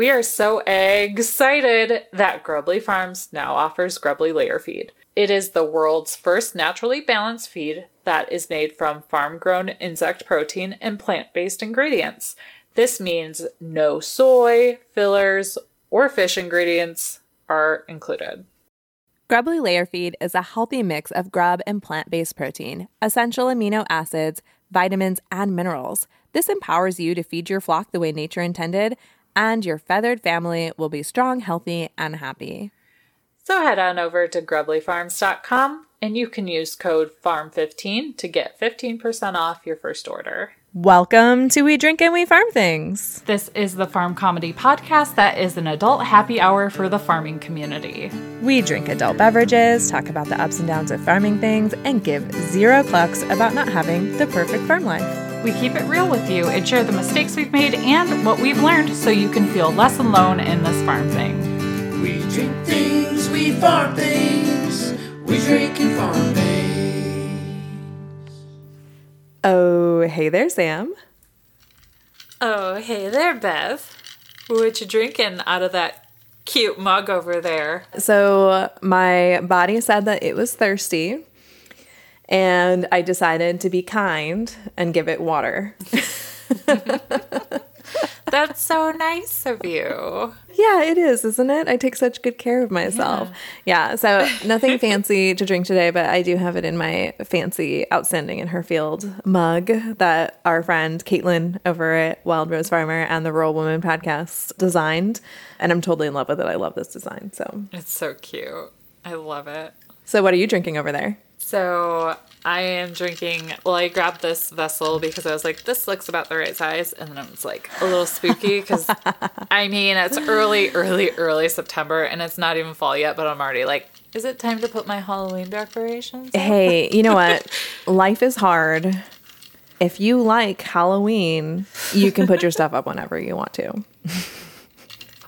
We are so excited that Grubly Farms now offers Grubly Layer Feed. It is the world's first naturally balanced feed that is made from farm grown insect protein and plant based ingredients. This means no soy, fillers, or fish ingredients are included. Grubly Layer Feed is a healthy mix of grub and plant based protein, essential amino acids, vitamins, and minerals. This empowers you to feed your flock the way nature intended, and your feathered family will be strong, healthy, and happy. So head on over to grublyfarms.com and you can use code FARM15 to get 15% off your first order. Welcome to We Drink and We Farm Things. This is the farm comedy podcast that is an adult happy hour for the farming community. We drink adult beverages, talk about the ups and downs of farming things, and give zero clucks about not having the perfect farm life. We keep it real with you and share the mistakes we've made and what we've learned so you can feel less alone in this farm thing. We drink things, we farm things, we drink and farm things. Oh, hey there, Sam. Oh, hey there, Bev. What you drinking out of that cute mug over there? So, my body said that it was thirsty, and I decided to be kind and give it water. That's so nice of you. Yeah, it is, isn't it? I take such good care of myself. Yeah, so nothing fancy to drink today, but I do have it in my fancy Outstanding in Her Field mug that our friend Caitlin over at Wild Rose Farmer and the Rural Woman podcast designed. And I'm totally in love with it. I love this design. So, It's so cute. I love it. so what are you drinking over there? So I am drinking. Well, I grabbed this vessel because I was like, this looks about the right size, and then it was like a little spooky because I mean it's early, early, early September, and it's not even fall yet, but I'm already like, is it time to put my Halloween decorations? Hey, you know what? Life is hard. If you like Halloween, you can put your stuff up whenever you want to.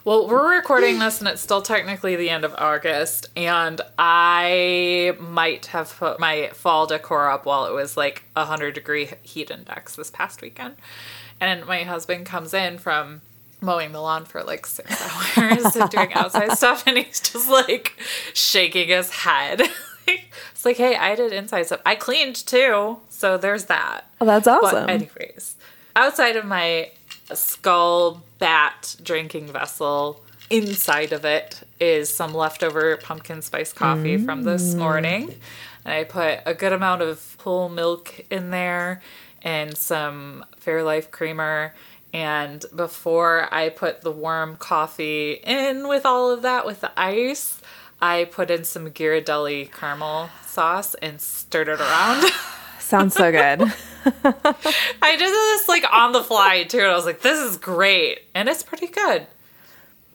Well, we're recording this, and it's still technically the end of August, and I might have put my fall decor up while it was like a hundred degree heat index this past weekend, and my husband comes in from mowing the lawn for like six hours and doing outside stuff, and he's just like shaking his head. it's like, hey, I did inside stuff. I cleaned too, so there's that. Oh, that's awesome. But anyways, outside of my skull bat drinking vessel, inside of it is some leftover pumpkin spice coffee from this mm. morning. And I put a good amount of whole milk in there and some Fairlife creamer. And before I put the warm coffee in with all of that with the ice, I put in some Ghirardelli caramel sauce and stirred it around. Sounds so good. I did this like on the fly too, and I was like, this is great. And it's pretty good.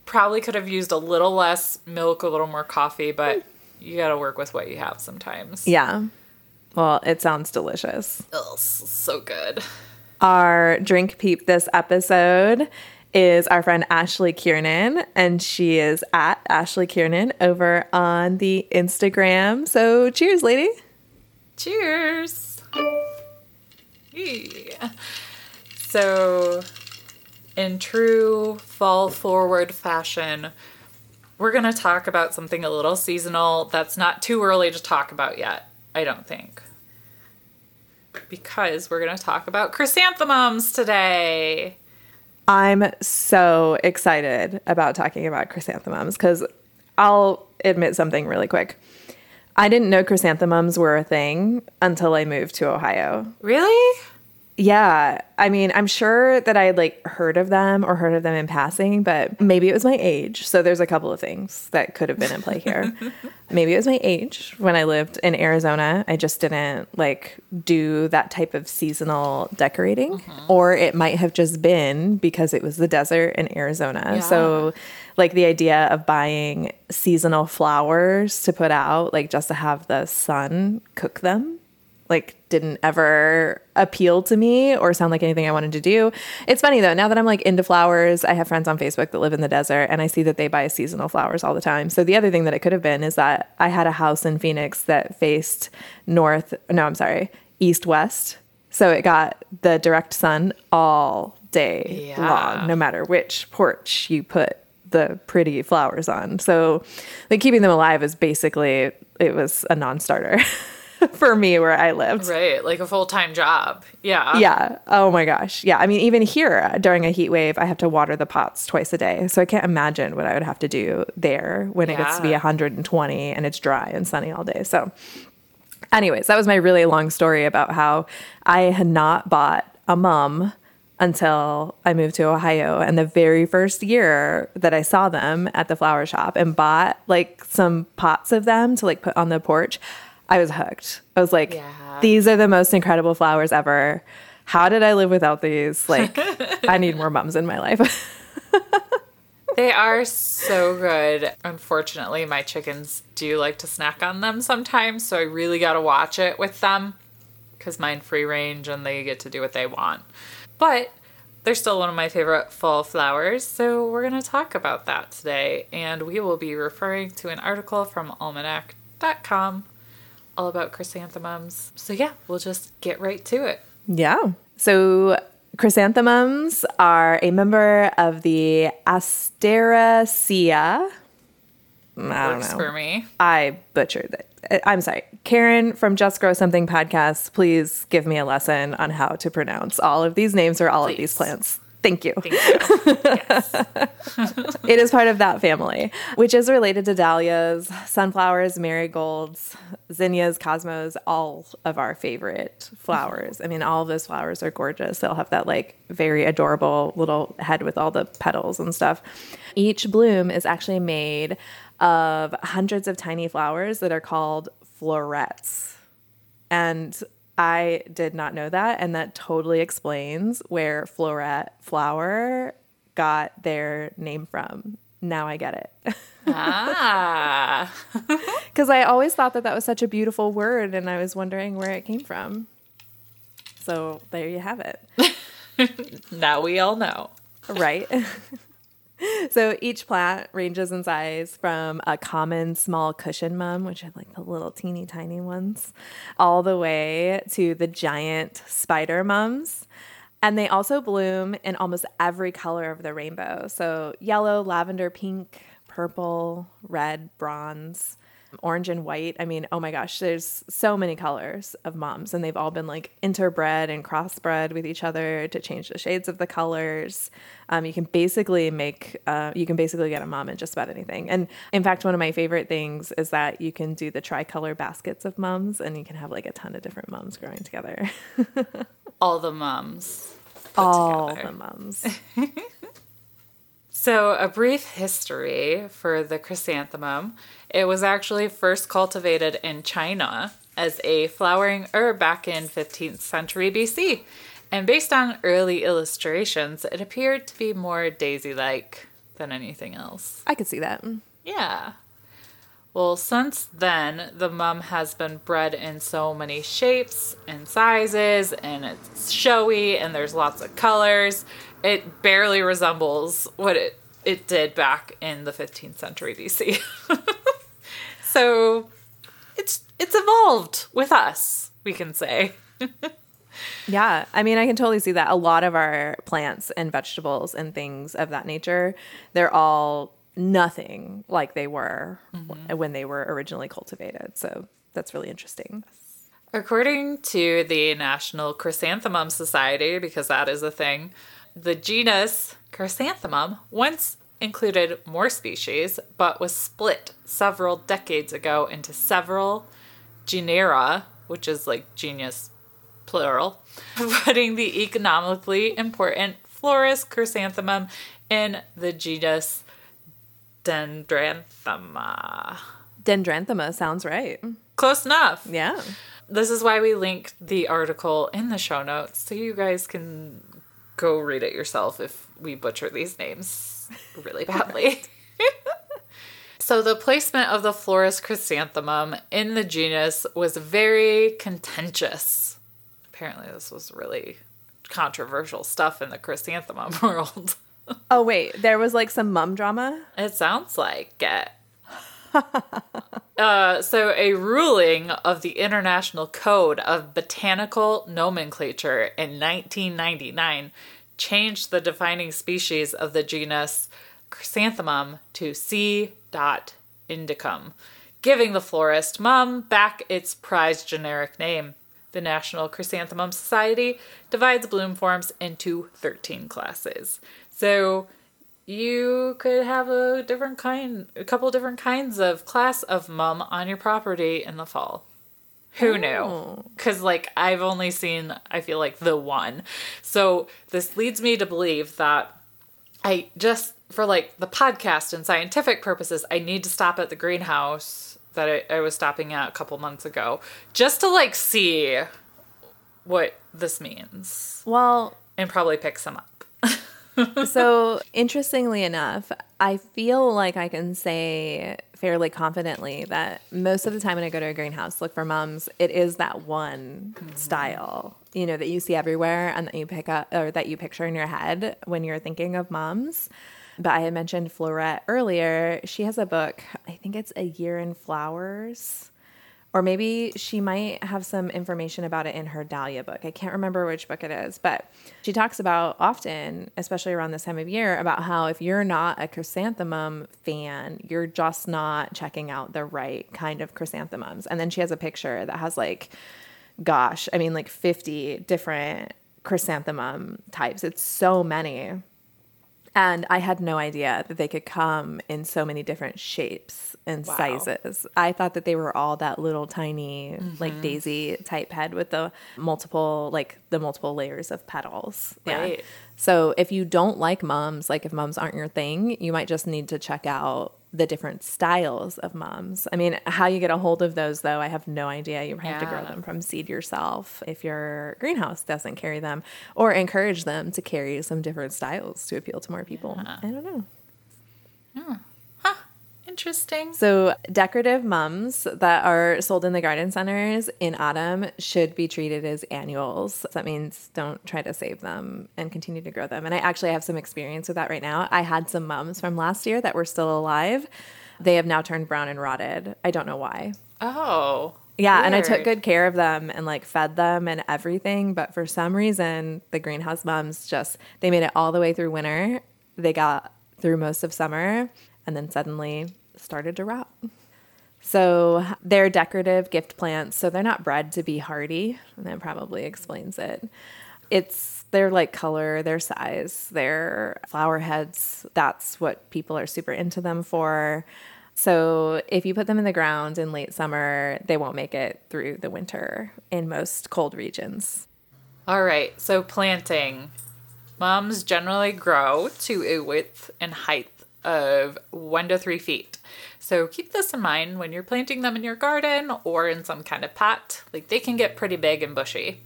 Probably could have used a little less milk, a little more coffee, but you gotta work with what you have sometimes. yeah. Well, it sounds delicious. S- so good. Our drink peep this episode is our friend Ashley Kiernan, and she is at Ashley Kiernan over on the Instagram. So cheers, lady. Cheers. So, in true fall forward fashion, we're going to talk about something a little seasonal that's not too early to talk about yet, I don't think. Because we're going to talk about chrysanthemums today. I'm so excited about talking about chrysanthemums because I'll admit something really quick. I didn't know chrysanthemums were a thing until I moved to Ohio. Really? Yeah, I mean, I'm sure that I had like heard of them or heard of them in passing, but maybe it was my age. So there's a couple of things that could have been in play here. maybe it was my age when I lived in Arizona. I just didn't like do that type of seasonal decorating, uh-huh. or it might have just been because it was the desert in Arizona. So like the idea of buying seasonal flowers to put out, like just to have the sun cook them like didn't ever appeal to me or sound like anything I wanted to do. It's funny though, now that I'm like into flowers, I have friends on Facebook that live in the desert and I see that they buy seasonal flowers all the time. So the other thing that it could have been is that I had a house in Phoenix that faced north, no, I'm sorry, east west. So it got the direct sun all day Yeah. long, no matter which porch you put the pretty flowers on. So, like keeping them alive is basically it was a non-starter for me where I lived. Right, like a full time job. Yeah. Yeah. Oh my gosh. Yeah. I mean, even here during a heat wave, I have to water the pots twice a day. So I can't imagine what I would have to do there when it gets to be 120 and it's dry and sunny all day. So, anyways, that was my really long story about how I had not bought a mum until I moved to Ohio. And the very first year that I saw them at the flower shop and bought like some pots of them to like put on the porch, I was hooked. I was like, Yeah. these are the most incredible flowers ever. How did I live without these? Like, I need more mums in my life. They are so good. Unfortunately, my chickens do like to snack on them sometimes, so I really got to watch it with them because mine free range and they get to do what they want. But they're still one of my favorite fall flowers, so we're going to talk about that today. And we will be referring to an article from almanac.com all about chrysanthemums. So, yeah, we'll just get right to it. Yeah. So chrysanthemums are a member of the Asteraceae. I Works know. for me. I butchered it. Uh, I'm sorry. Karen from Just Grow Something podcast, please give me a lesson on how to pronounce all of these names or all of these plants. Thank you. Thank you. yes. it is part of that family, which is related to dahlias, sunflowers, marigolds, zinnias, cosmos, all of our favorite flowers. I mean, all of those flowers are gorgeous. They'll have that like very adorable little head with all the petals and stuff. Each bloom is actually made of hundreds of tiny flowers that are called florets. And I did not know that. And that totally explains where floret flower got their name from. Now I get it. Ah. Because I always thought that that was such a beautiful word and I was wondering where it came from. So there you have it. Now we all know. Right. so each plant ranges in size from a common small cushion mum, which are like the little teeny tiny ones, all the way to the giant spider mums. And they also bloom in almost every color of the rainbow. So yellow, lavender, pink, purple, red, bronze, orange, and white. I mean, oh my gosh, there's so many colors of mums, and they've all been like interbred and crossbred with each other to change the shades of the colors. Um, you can basically make, uh, you can basically get a mom in just about anything. And in fact, one of my favorite things is that you can do the tricolor baskets of mums, and you can have like a ton of different mums growing together. All the mums. all together. the mums. So, a brief history for the chrysanthemum. It was actually first cultivated in China as a flowering herb back in 15th century BC. And based on early illustrations, it appeared to be more daisy like than anything else. I could see that. Yeah. Well, since then, the mum has been bred in so many shapes and sizes, and it's showy, and there's lots of colors. It barely resembles what it, it did back in the 15th century BC. so it's it's evolved with us, we can say. Yeah, I mean, I can totally see that. A lot of our plants and vegetables and things of that nature, they're all nothing like they were mm-hmm. when they were originally cultivated. So that's really interesting. According to the National Chrysanthemum Society, because that is a thing, the genus Chrysanthemum once included more species, but was split several decades ago into several genera, which is like genus plural, putting the economically important Florus chrysanthemum in the genus Dendranthema. Dendranthema sounds right. Close enough. Yeah. This is why we linked the article in the show notes so you guys can go read it yourself if we butcher these names really badly. so, the placement of the Florus chrysanthemum in the genus was very contentious. Apparently, this was really controversial stuff in the chrysanthemum world. Oh, wait. There was like some mum drama. It sounds like it. uh, so, a ruling of the International Code of Botanical Nomenclature in 1999 changed the defining species of the genus Chrysanthemum to C. indicum, giving the florist mum back its prized generic name. The National Chrysanthemum Society divides bloom forms into 13 classes. So you could have a different kind, a couple different kinds of class of mum on your property in the fall. Who Oh. knew? Because, like, I've only seen, I feel like, the one. So, this leads me to believe that I just, for like the podcast and scientific purposes, I need to stop at the greenhouse that I, I was stopping at a couple months ago just to, like, see what this means Well, and probably pick some up. So interestingly enough, I feel like I can say fairly confidently that most of the time when I go to a greenhouse, look for mums, it is that one mm-hmm. style, you know, that you see everywhere and that you pick up or that you picture in your head when you're thinking of mums. But I had mentioned Floret earlier. She has a book, I think it's A Year in Flowers. Or maybe she might have some information about it in her Dahlia book. I can't remember which book it is, but she talks about often, especially around this time of year, about how if you're not a chrysanthemum fan, you're just not checking out the right kind of chrysanthemums. And then she has a picture that has like, gosh, I mean, like 50 different chrysanthemum types. It's so many. And I had no idea that they could come in so many different shapes and Wow. sizes. I thought that they were all that little tiny, like mm-hmm. daisy type head with the multiple, like the multiple layers of petals. Right. So if you don't like mums, like if mums aren't your thing, you might just need to check out the different styles of mums. I mean, how you get a hold of those though, I have no idea. You have to grow them from seed yourself if your greenhouse doesn't carry them or encourage them to carry some different styles to appeal to more people. I don't know. Hmm. Interesting. So, decorative mums that are sold in the garden centers in autumn should be treated as annuals. That means don't try to save them and continue to grow them. And I actually have some experience with that right now. I had some mums from last year that were still alive. They have now turned brown and rotted. I don't know why. Oh. Yeah, and I took good care of them and like fed them and everything, but for some reason the greenhouse mums just they made it all the way through winter. They got through most of summer and then suddenly started to rot. So they're decorative gift plants, so they're not bred to be hardy, and that probably explains it. It's their like color, their size, their flower heads. That's what people are super into them for. So if you put them in the ground in late summer, they won't make it through the winter in most cold regions. All right, so planting. Mums generally grow to a width and height of one to three feet. So keep this in mind when you're planting them in your garden or in some kind of pot. Like they can get pretty big and bushy.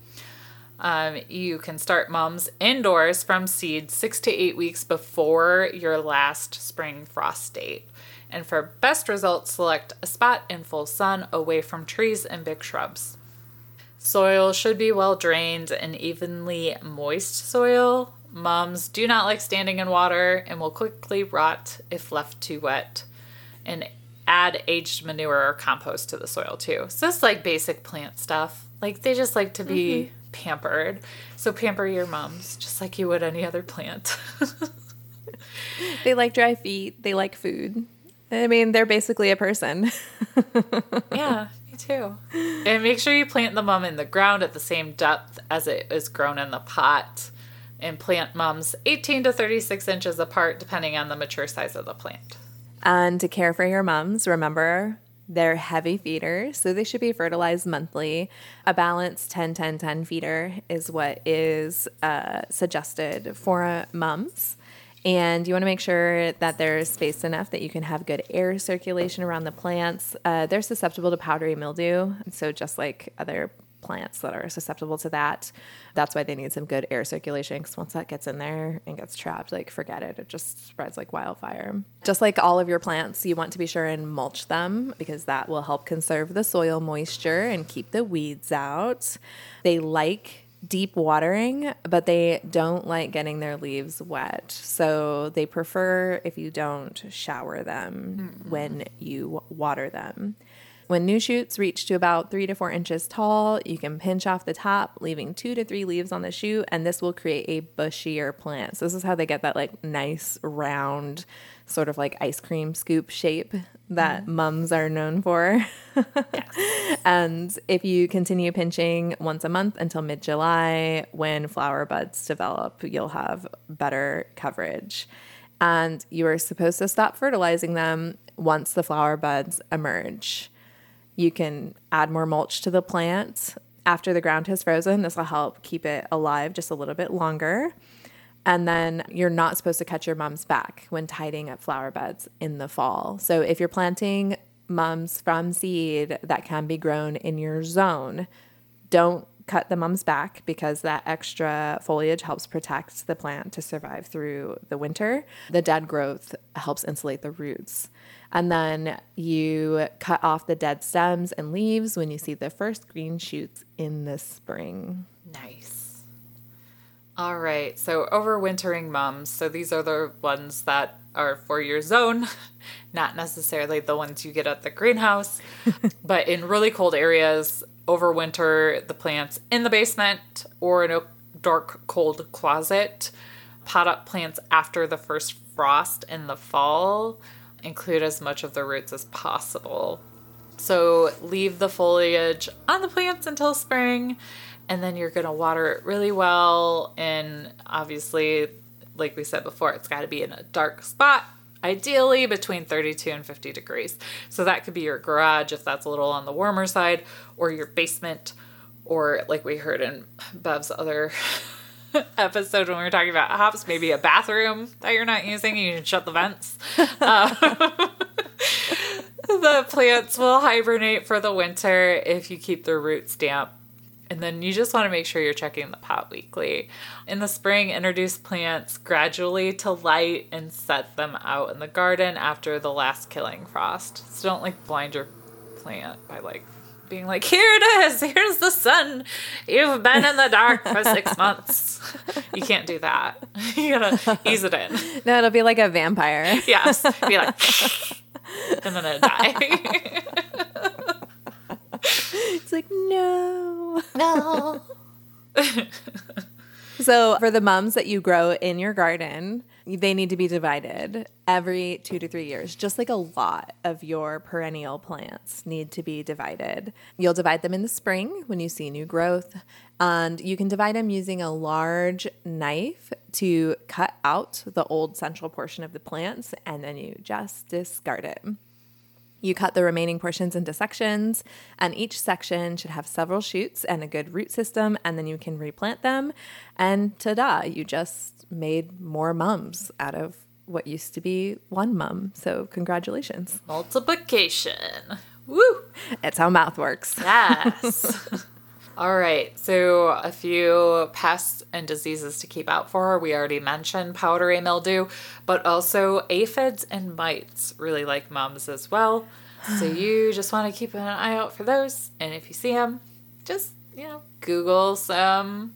Um, you can start mums indoors from seed six to eight weeks before your last spring frost date. And for best results, select a spot in full sun away from trees and big shrubs. Soil should be well drained and evenly moist soil. Mums do not like standing in water and will quickly rot if left too wet. And add aged manure or compost to the soil too. So it's like basic plant stuff. Like they just like to be mm-hmm. pampered. So pamper your mums just like you would any other plant. They like dry feet, they like food. I mean, they're basically a person. yeah, me too. And make sure you plant the mum in the ground at the same depth as it is grown in the pot. And plant mums 18 to 36 inches apart, depending on the mature size of the plant. And to care for your mums, remember they're heavy feeders, so they should be fertilized monthly. A balanced 10 10 10 feeder is what is uh, suggested for mums. And you want to make sure that there's space enough that you can have good air circulation around the plants. Uh, they're susceptible to powdery mildew, so just like other plants that are susceptible to that. That's why they need some good air circulation because once that gets in there and gets trapped, like forget it. It just spreads like wildfire. Just like all of your plants, you want to be sure and mulch them because that will help conserve the soil moisture and keep the weeds out. They like deep watering, but they don't like getting their leaves wet. So they prefer if you don't shower them when you water them. When new shoots reach to about three to four inches tall, you can pinch off the top, leaving two to three leaves on the shoot, and this will create a bushier plant. So, this is how they get that like nice round, sort of like ice cream scoop shape that mm. mums are known for. And if you continue pinching once a month until mid July, when flower buds develop, you'll have better coverage. And you are supposed to stop fertilizing them once the flower buds emerge. You can add more mulch to the plant after the ground has frozen. This will help keep it alive just a little bit longer. And then you're not supposed to cut your mums back when tidying up flower beds in the fall. So if you're planting mums from seed that can be grown in your zone, don't cut the mums back because that extra foliage helps protect the plant to survive through the winter. The dead growth helps insulate the roots. And then you cut off the dead stems and leaves when you see the first green shoots in the spring. Nice. All right. So overwintering mums. So these are the ones that are for your zone, not necessarily the ones you get at the greenhouse, but in really cold areas, overwinter the plants in the basement or in a dark, cold closet. Pot up plants after the first frost in the fall. Include as much of the roots as possible. So leave the foliage on the plants until spring, and then you're gonna water it really well. And obviously, like we said before, it's got to be in a dark spot, ideally between 32 and 50 degrees. So that could be your garage if that's a little on the warmer side, or your basement, or like we heard in Bev's other episode when we were talking about hops, maybe a bathroom that you're not using, you should shut the vents. Uh, the plants will hibernate for the winter if you keep their roots damp. And then you just want to make sure you're checking the pot weekly. In the spring, introduce plants gradually to light and set them out in the garden after the last killing frost. So don't like blind your plant by like being like, here it is, here's the sun. You've been in the dark for six months. You can't do that. You gotta ease it in. No, it'll be like a vampire. Yes. Be like, and then it die. It's like, no. no. So, for the mums that you grow in your garden, they need to be divided every two to three years, just like a lot of your perennial plants need to be divided. You'll divide them in the spring when you see new growth, and you can divide them using a large knife to cut out the old central portion of the plants, and then you just discard it. You cut the remaining portions into sections, and each section should have several shoots and a good root system, and then you can replant them. And ta da, you just made more mums out of what used to be one mum. So, congratulations. Multiplication. Woo. It's how math works. Yes. All right. So, a few pests and diseases to keep out for. We already mentioned powdery mildew, but also aphids and mites really like mums as well. So, you just want to keep an eye out for those. And if you see them, just, you know, Google some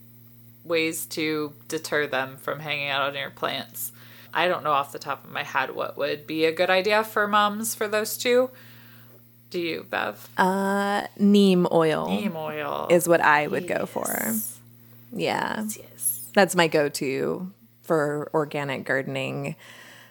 ways to deter them from hanging out on your plants. I don't know off the top of my head what would be a good idea for mums for those two. Do you, Bev? Uh, neem oil Neem oil. is what I would go for. Yeah. Yes. That's my go to for organic gardening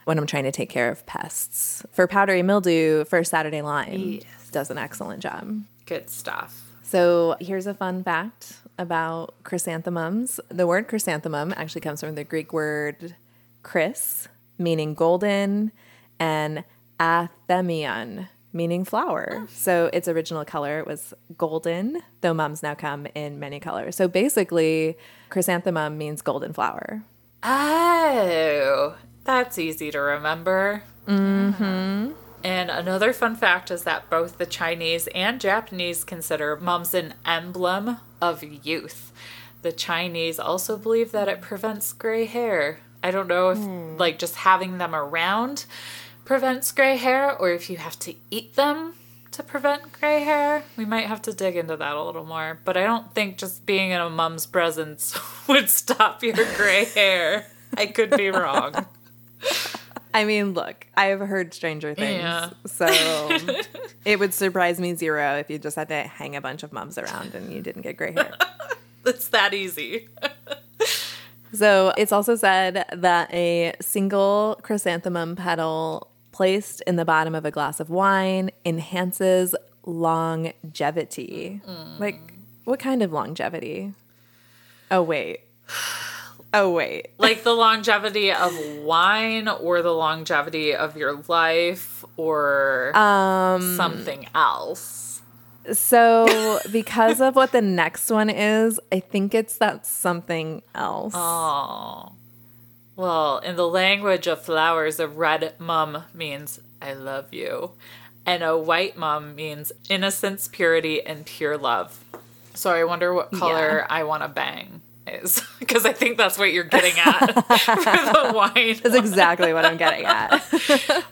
when I'm trying to take care of pests. For powdery mildew, for Saturday lime Yes. does an excellent job. Good stuff. So here's a fun fact about chrysanthemums. The word chrysanthemum actually comes from the Greek word chris, meaning golden, and athemion, meaning flower. So its original color was golden, though mums now come in many colors. So basically, chrysanthemum means golden flower. Oh, that's easy to remember. Mm-hmm. And another fun fact is that both the Chinese and Japanese consider mums an emblem of youth. The Chinese also believe that it prevents gray hair. I don't know if, like, just having them around prevents gray hair or if you have to eat them to prevent gray hair. We might have to dig into that a little more. But I don't think just being in a mom's presence would stop your gray hair. I could be wrong. I mean, look, I've heard Stranger Things, Yeah. so it would surprise me zero if you just had to hang a bunch of mums around and you didn't get gray hair. It's that easy. So it's also said that a single chrysanthemum petal placed in the bottom of a glass of wine enhances longevity. Like, what kind of longevity? Oh, wait. Oh, wait. Like the longevity of wine or the longevity of your life or Um, something else. So, because of what the next one is, I think it's that something else. Oh. Well, in the language of flowers, a red mum means I love you. And a white mum means innocence, purity, and pure love. So I wonder what color Yeah. I want to bang is. Because I think that's what you're getting at for the wine. That's exactly what I'm getting at.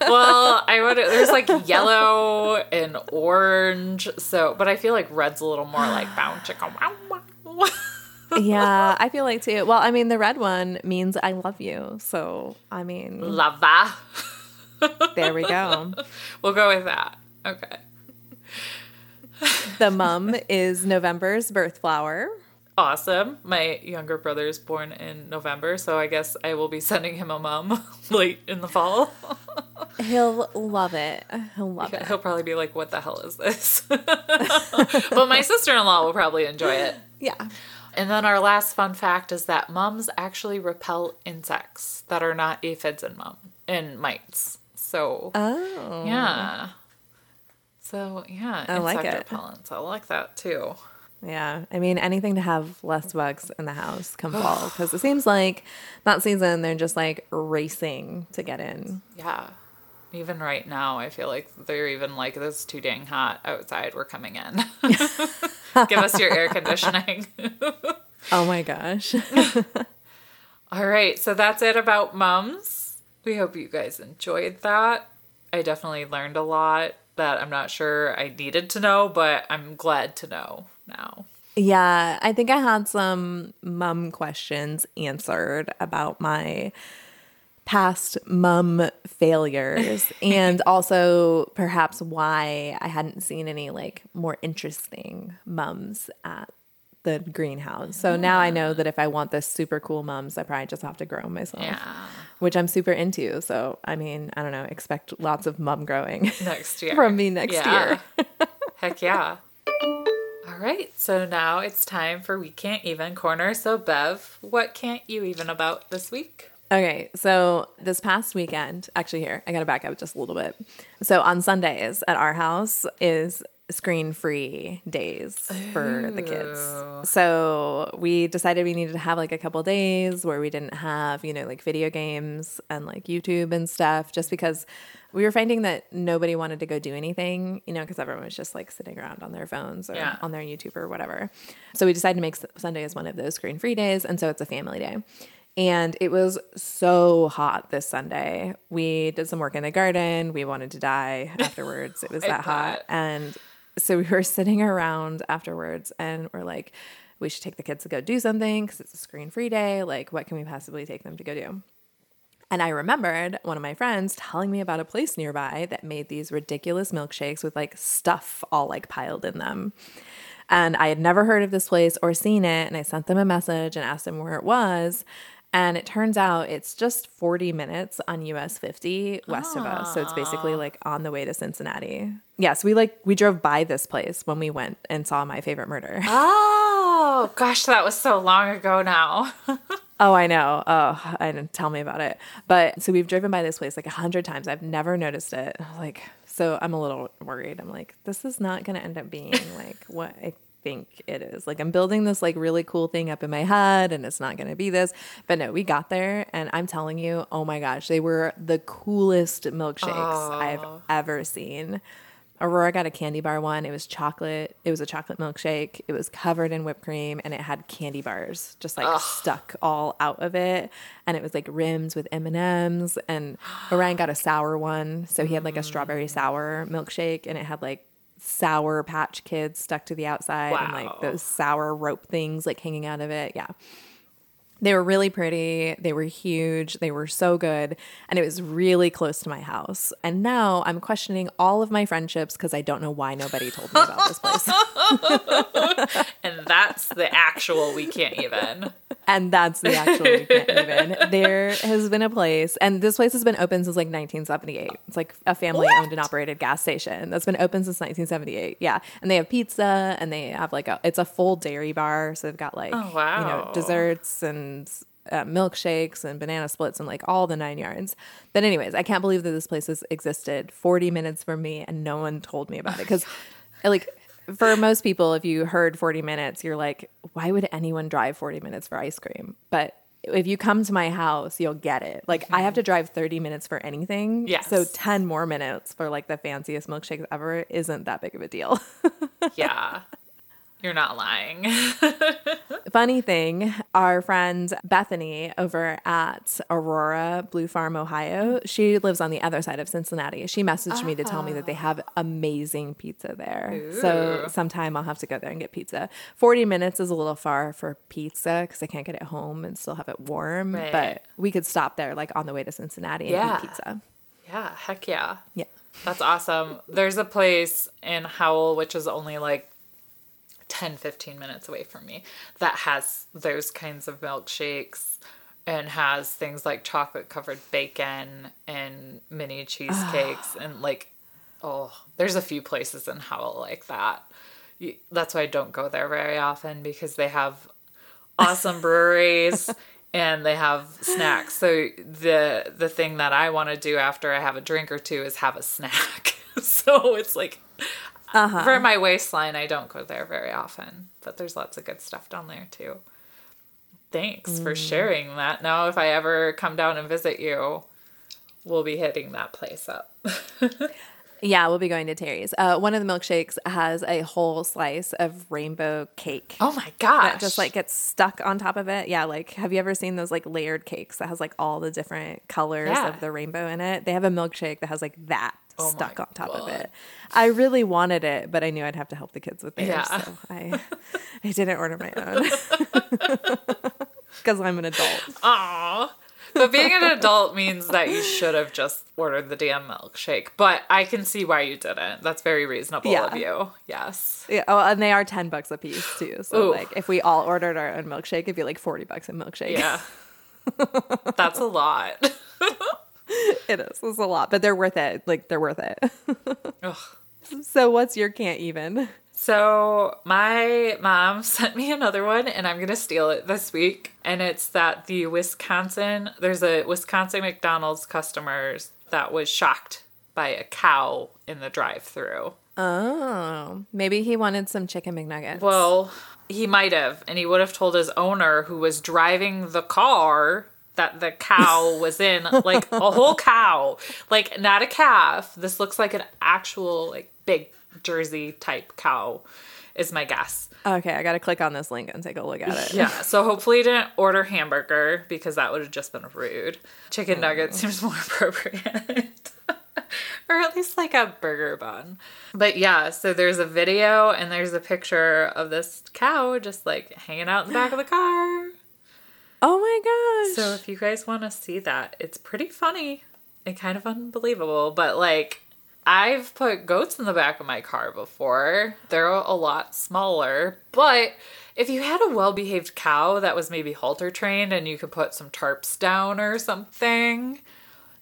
well, I would. There's like yellow and orange. So, but I feel like red's a little more like bow chicka wow wow. Yeah, I feel like too. Well, I mean, the red one means I love you. So, I mean, Lava. there we go. We'll go with that. Okay. The mum is November's birth flower. Awesome. My younger brother is born in November, so I guess I will be sending him a mum late in the fall. He'll love it. He'll love it. He'll probably be like, "What the hell is this?" but my sister-in-law will probably enjoy it. Yeah. And then our last fun fact is that mums actually repel insects that are not aphids and mum and mites. So Oh. yeah. So yeah, I like it. repellents. I like that too. Yeah. I mean, anything to have less bugs in the house come fall. Because it seems like that season they're just like racing to get in. Yeah. Even right now, I feel like they're even like, this is too dang hot outside. We're coming in. Give us your air conditioning. Oh my gosh. All right. So that's it about mums. We hope you guys enjoyed that. I definitely learned a lot that I'm not sure I needed to know, but I'm glad to know now. Yeah, I think I had some mum questions answered about my past mum failures and also perhaps why I hadn't seen any like more interesting mums at the greenhouse. So now I know that if I want this super cool mums, I probably just have to grow myself. Yeah. Which I'm super into. So I mean, I don't know, expect lots of mum growing Next year. from me next Yeah. year. Heck yeah. All right, so now it's time for We Can't Even Corner. So, Bev, what can't you even about this week? Okay, so this past weekend, actually, here, I gotta back up just a little bit. So on Sundays at our house is screen free days for the kids. So we decided we needed to have like a couple days where we didn't have, you know, like video games and like YouTube and stuff, just because we were finding that nobody wanted to go do anything, you know, because everyone was just like sitting around on their phones or Yeah. on their YouTube or whatever. So we decided to make Sunday as one of those screen free days. And so it's a family day. And it was so hot this Sunday. We did some work in the garden. We wanted to die afterwards. It was that hot. And so we were sitting around afterwards and we're like, we should take the kids to go do something because it's a screen free day. Like, what can we possibly take them to go do? And I remembered one of my friends telling me about a place nearby that made these ridiculous milkshakes with like stuff all like piled in them. And I had never heard of this place or seen it. And I sent them a message and asked them where it was. And it turns out it's just 40 minutes on US 50 west of us. So it's basically ah. like on the way to Cincinnati. Yes, we like we drove by this place when we went and saw my favorite murder. Oh, gosh, that was so long ago now. Oh, I know. Oh, I didn't tell me about it. But so we've driven by this place like a hundred times. I've never noticed it. Like, so I'm a little worried. I'm like, this is not going to end up being like what I think it is. Like, I'm building this like really cool thing up in my head, and it's not going to be this. But no, we got there, and I'm telling you, oh my gosh, they were the coolest milkshakes I've ever seen. Aurora got a candy bar one. It was chocolate. It was a chocolate milkshake. It was covered in whipped cream and it had candy bars just like stuck all out of it. And it was like rims with M and Orion got a sour one, so he had like a strawberry mm. sour milkshake, and it had like sour patch kids stuck to the outside and like those sour rope things like hanging out of it. Yeah. They were really pretty. They were huge. They were so good. And it was really close to my house. And now I'm questioning all of my friendships because I don't know why nobody told me about this place. And that's the actual we can't even. And that's the actual even. There has been a place, and this place has been open since like 1978. It's like a family owned and operated gas station that's been open since 1978. Yeah. And they have pizza and they have like a, it's a full dairy bar. So they've got like, Oh, you wow. know, desserts and uh, milkshakes and banana splits and like all the nine yards. But anyways, I can't believe that this place has existed 40 minutes from me and no one told me about it because like for most people if you heard 40 minutes you're like why would anyone drive 40 minutes for ice cream? But if you come to my house, you'll get it. Like I have to drive 30 minutes for anything. Yes. So 10 more minutes for like the fanciest milkshakes ever isn't that big of a deal. Yeah. You're not lying. Funny thing, our friend Bethany over at Aurora Blue Farm, Ohio, she lives on the other side of Cincinnati. She messaged me to tell me that they ah. have amazing pizza there. So sometime I'll have to go there and get pizza. 40 minutes is a little far for pizza because I can't get it home and still have it warm. Right. But we could stop there like on the way to Cincinnati and Yeah. eat pizza. yeah, heck yeah. Yeah. That's awesome. There's a place in Howell, which is only like 10, 15 minutes away from me, that has those kinds of milkshakes and has things like chocolate covered bacon and mini cheesecakes and like, oh, there's a few places in Howell like that. You- That's why I don't go there very often because they have awesome breweries and they have snacks. So the the thing that I want to do after I have a drink or two is have a snack. so it's like for my waistline, I don't go there very often, but there's lots of good stuff down there too. Thanks for sharing that. Now, if I ever come down and visit you, we'll be hitting that place up. Yeah, we'll be going to Terry's. Uh, one of the milkshakes has a whole slice of rainbow cake. Oh my gosh! that just like gets stuck on top of it. Yeah, like have you ever seen those like layered cakes that has like all the different colors Yeah. of the rainbow in it? They have a milkshake that has like that Oh stuck on top of it. I really wanted it, but I knew I'd have to help the kids with theirs, Yeah. so I I didn't order my own because I'm an adult. Aw. But being an adult means that you should have just ordered the damn milkshake. But I can see why you didn't. That's very reasonable Yeah. of you. Yes. Yeah, oh, and they are ten bucks a piece too. So Ooh. like if we all ordered our own milkshake, it'd be like forty bucks a milkshake. Yeah. That's a lot. it is. It's a lot, but they're worth it. Like they're worth it. Ugh. so what's your can't even? So my mom sent me another one and I'm gonna steal it this week. And it's that the Wisconsin there's a Wisconsin McDonald's customers that was shocked by a cow in the drive through. Oh, maybe he wanted some chicken McNuggets. Well, he might have, and he would have told his owner who was driving the car that the cow was in, like a whole cow, like not a calf. This looks like an actual, like big Jersey type cow, is my guess. okay, I gotta click on this link and take a look at it. Yeah, so hopefully he didn't order hamburger because that would have just been rude. Chicken oh. nugget seems more appropriate. or at least like a burger bun. But yeah, so there's a video and there's a picture of this cow just like hanging out in the back of the car. Oh my gosh. So if you guys want to see that, it's pretty funny and kind of unbelievable. But like, I've put goats in the back of my car before. They're a lot smaller. But if you had a well behaved cow that was maybe halter trained and you could put some tarps down or something,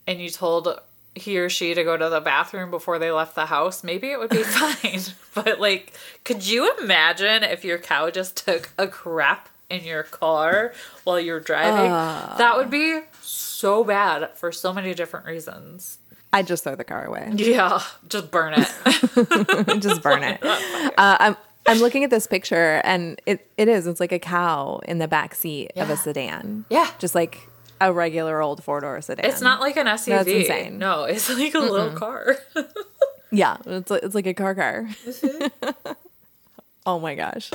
and you told he or she to go to the bathroom before they left the house, maybe it would be fine. But like, could you imagine if your cow just took a crap in your car while you're driving? that would be so bad for so many different reasons. I just throw the car away. Yeah, just burn it. just burn it. Uh, I'm I'm looking at this picture and it, it is. It's like a cow in the back seat of a sedan. Yeah. Just like a regular old four door sedan. It's not like an SUV. That's insane. No, it's like a little car. Yeah, it's like, it's like a car car. Mm-hmm. oh my gosh.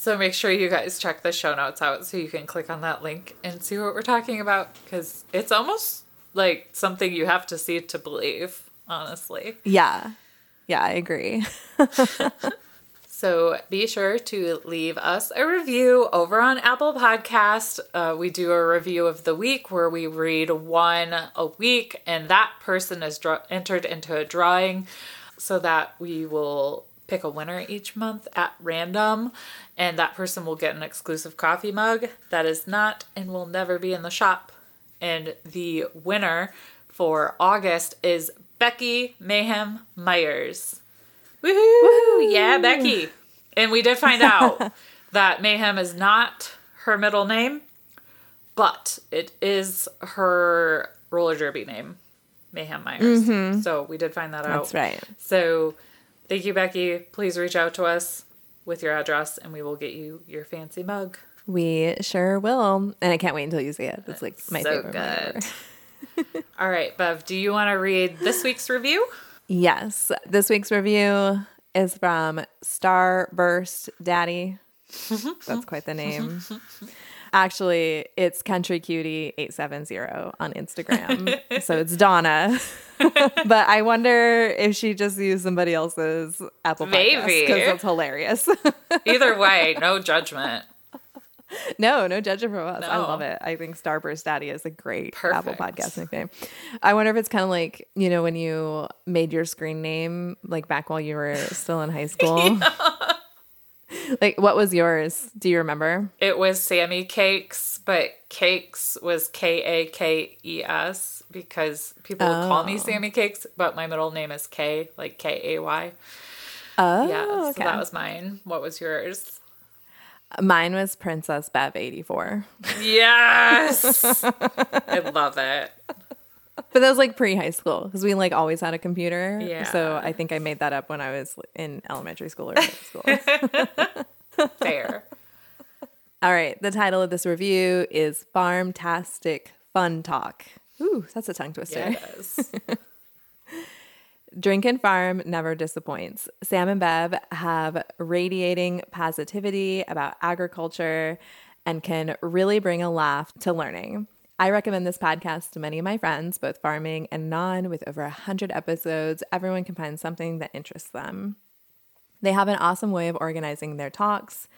So make sure you guys check the show notes out so you can click on that link and see what we're talking about because it's almost like something you have to see to believe, honestly. Yeah. Yeah, I agree. So be sure to leave us a review over on Apple Podcast. Uh, we do a review of the week where we read one a week, and that person is entered into a drawing so that we will pick a winner each month at random, and that person will get an exclusive coffee mug that is not and will never be in the shop. And the winner for August is Becky Mayhem Myers. Woohoo! Woohoo! Yeah, Becky. And we did find out that Mayhem is not her middle name, but it is her roller derby name, Mayhem Myers. Mm-hmm. So we did find that out. That's right. So thank you, Becky. Please reach out to us with your address and we will get you your fancy mug. We sure will. And I can't wait until you see it. It's like my so favorite. good. All right, Bev, do you want to read this week's review? Yes. This week's review is from Starburst Daddy. Mm-hmm. That's quite the name. Mm-hmm. Actually, it's Country Cutie 870 on Instagram. so it's Donna. but I wonder if she just used somebody else's Apple Maybe. because it's hilarious. Either way, no judgment. no, no judging from us. I love it. I think Starburst Daddy is a great Apple podcast nickname. I wonder if it's kind of like, you know, when you made your screen name, like back while you were still in high school. like, what was yours? Do you remember? It was Sammy Cakes, but Cakes was K A K E S because people would call me Oh. Sammy Cakes, but my middle name is K, like K A Y. Oh, Yeah, okay. so that was mine. What was yours? Mine was Princess Bev 84. Yes! I love it. But that was like pre high school because we like always had a computer. Yeah. So I think I made that up when I was in elementary school or middle school. Fair. All right. The title of this review is Farmtastic Fun Talk. Ooh, that's a tongue twister. Yes. Drink and Farm never disappoints. Sam and Bev have radiating positivity about agriculture and can really bring a laugh to learning. I recommend this podcast to many of my friends, both farming and non, with over 100 episodes. Everyone can find something that interests them. They have an awesome way of organizing their talks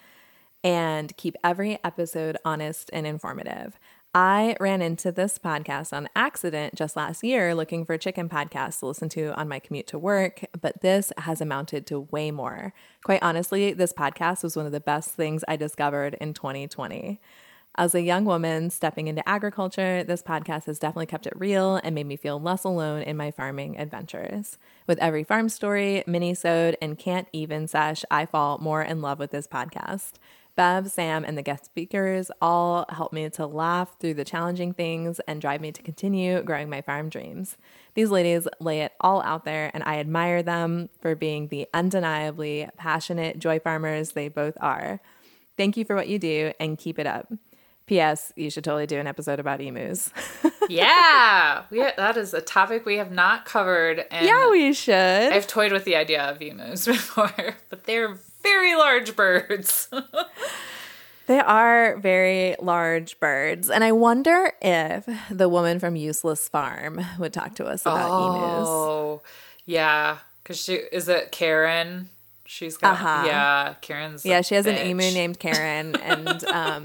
and keep every episode honest and informative. I ran into this podcast on accident just last year looking for a chicken podcasts to listen to on my commute to work, but this has amounted to way more. Quite honestly, this podcast was one of the best things I discovered in 2020. As a young woman stepping into agriculture, this podcast has definitely kept it real and made me feel less alone in my farming adventures. With every farm story, mini-sode, and can't even sesh, I fall more in love with this podcast. Bev, Sam, and the guest speakers all help me to laugh through the challenging things and drive me to continue growing my farm dreams. These ladies lay it all out there, and I admire them for being the undeniably passionate joy farmers they both are. Thank you for what you do and keep it up. P.S. You should totally do an episode about emus. yeah. We, that is a topic we have not covered. And yeah, we should. I've toyed with the idea of emus before, but they're very large birds. They are very large birds. And I wonder if the woman from Useless Farm would talk to us about emus. Oh, yeah. Because she is it Karen? She's got Uh-huh. yeah. Karen's Yeah, she has an emu named Karen, and um,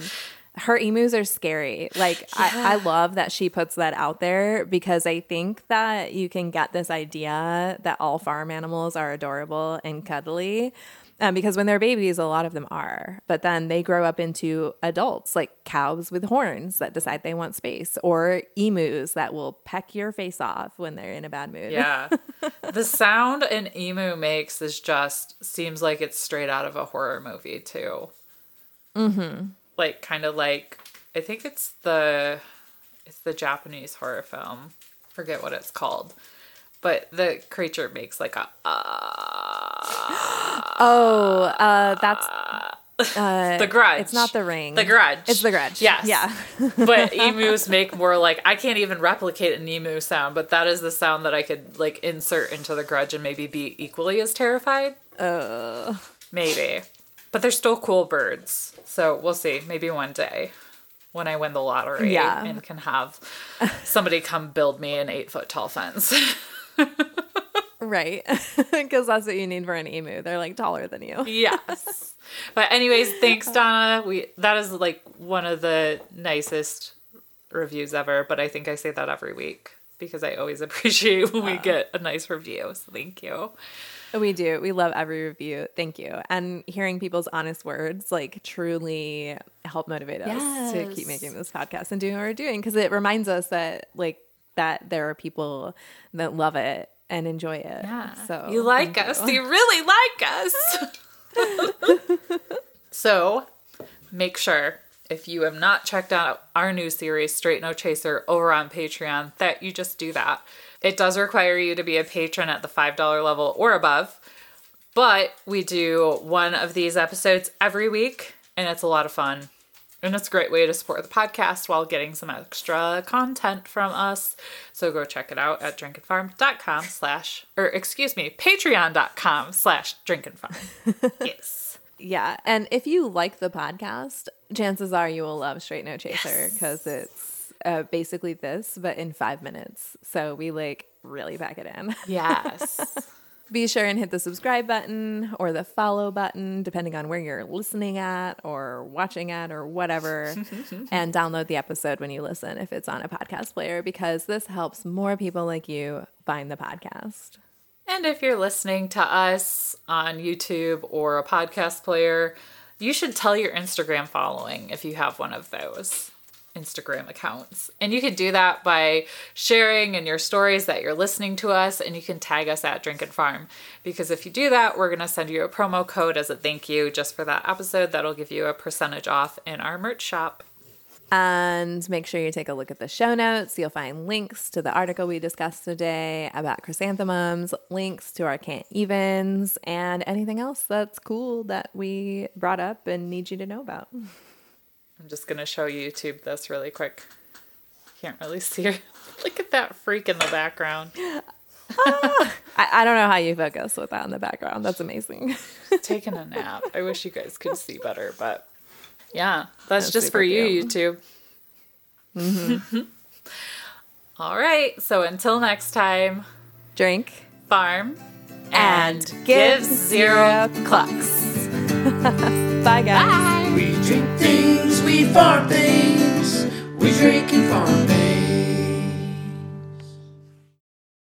her emus are scary. Like, I, I love that she puts that out there because I think that you can get this idea that all farm animals are adorable and cuddly. Um, because when they're babies, a lot of them are, but then they grow up into adults, like cows with horns that decide they want space, or emus that will peck your face off when they're in a bad mood. Yeah. the sound an emu makes is just seems like it's straight out of a horror movie too. Mm-hmm. Like kind of like I think it's the it's the Japanese horror film. Forget what it's called. But the creature makes like a Oh, uh, that's the grudge. it's not the ring. The grudge. It's the grudge. Yes. Yeah. but emus make more like I can't even replicate an emu sound, but that is the sound that I could like insert into the grudge and maybe be equally as terrified. Uh, Maybe. But they're still cool birds. So we'll see. Maybe one day when I win the lottery Yeah. and can have somebody come build me an eight foot tall fence. Right. Because that's what you need for an emu. They're like taller than you. yes. But anyways, thanks Donna. We that is like one of the nicest reviews ever, but I think I say that every week because I always appreciate when we get a nice review. So thank you. We do. We love every review. Thank you. And hearing people's honest words like truly help motivate us to keep making this podcast and doing what we're doing because it reminds us that like that there are people that love it and enjoy it. Yeah. So you like us. you. You really like us. so make sure if you have not checked out our new series, Straight No Chaser, over on Patreon, that you just do that. It does require you to be a patron at the $5 level or above. But we do one of these episodes every week, and it's a lot of fun. And it's a great way to support the podcast while getting some extra content from us. So go check it out at drinkandfarm.com slash, or excuse me, patreon.com slash drinkandfarm. yes. Yeah. And if you like the podcast, chances are you will love Straight No Chaser because it's uh, basically this, but in five minutes. So we like really pack it in. Yes. Be sure and hit the subscribe button or the follow button, depending on where you're listening at or watching at or whatever. and download the episode when you listen if it's on a podcast player, because this helps more people like you find the podcast. And if you're listening to us on YouTube or a podcast player, you should tell your Instagram following if you have one of those Instagram accounts. And you can do that by sharing in your stories that you're listening to us and you can tag us at Drink and Farm. Because if you do that, we're going to send you a promo code as a thank you just for that episode that'll give you a percentage off in our merch shop. And make sure you take a look at the show notes. You'll find links to the article we discussed today about chrysanthemums, links to our can't evens, and anything else that's cool that we brought up and need you to know about. I'm just going to show YouTube this really quick. Can't really see her. Look at that freak in the background. Ah. I, I don't know how you focus with that in the background. That's amazing. taking a nap. I wish you guys could see better, but yeah, that's, That's just for you, cute. YouTube. Mm-hmm. All right, so until next time, Drink farm and give zero clucks. Bye, guys. We drink things, we farm things, we drink and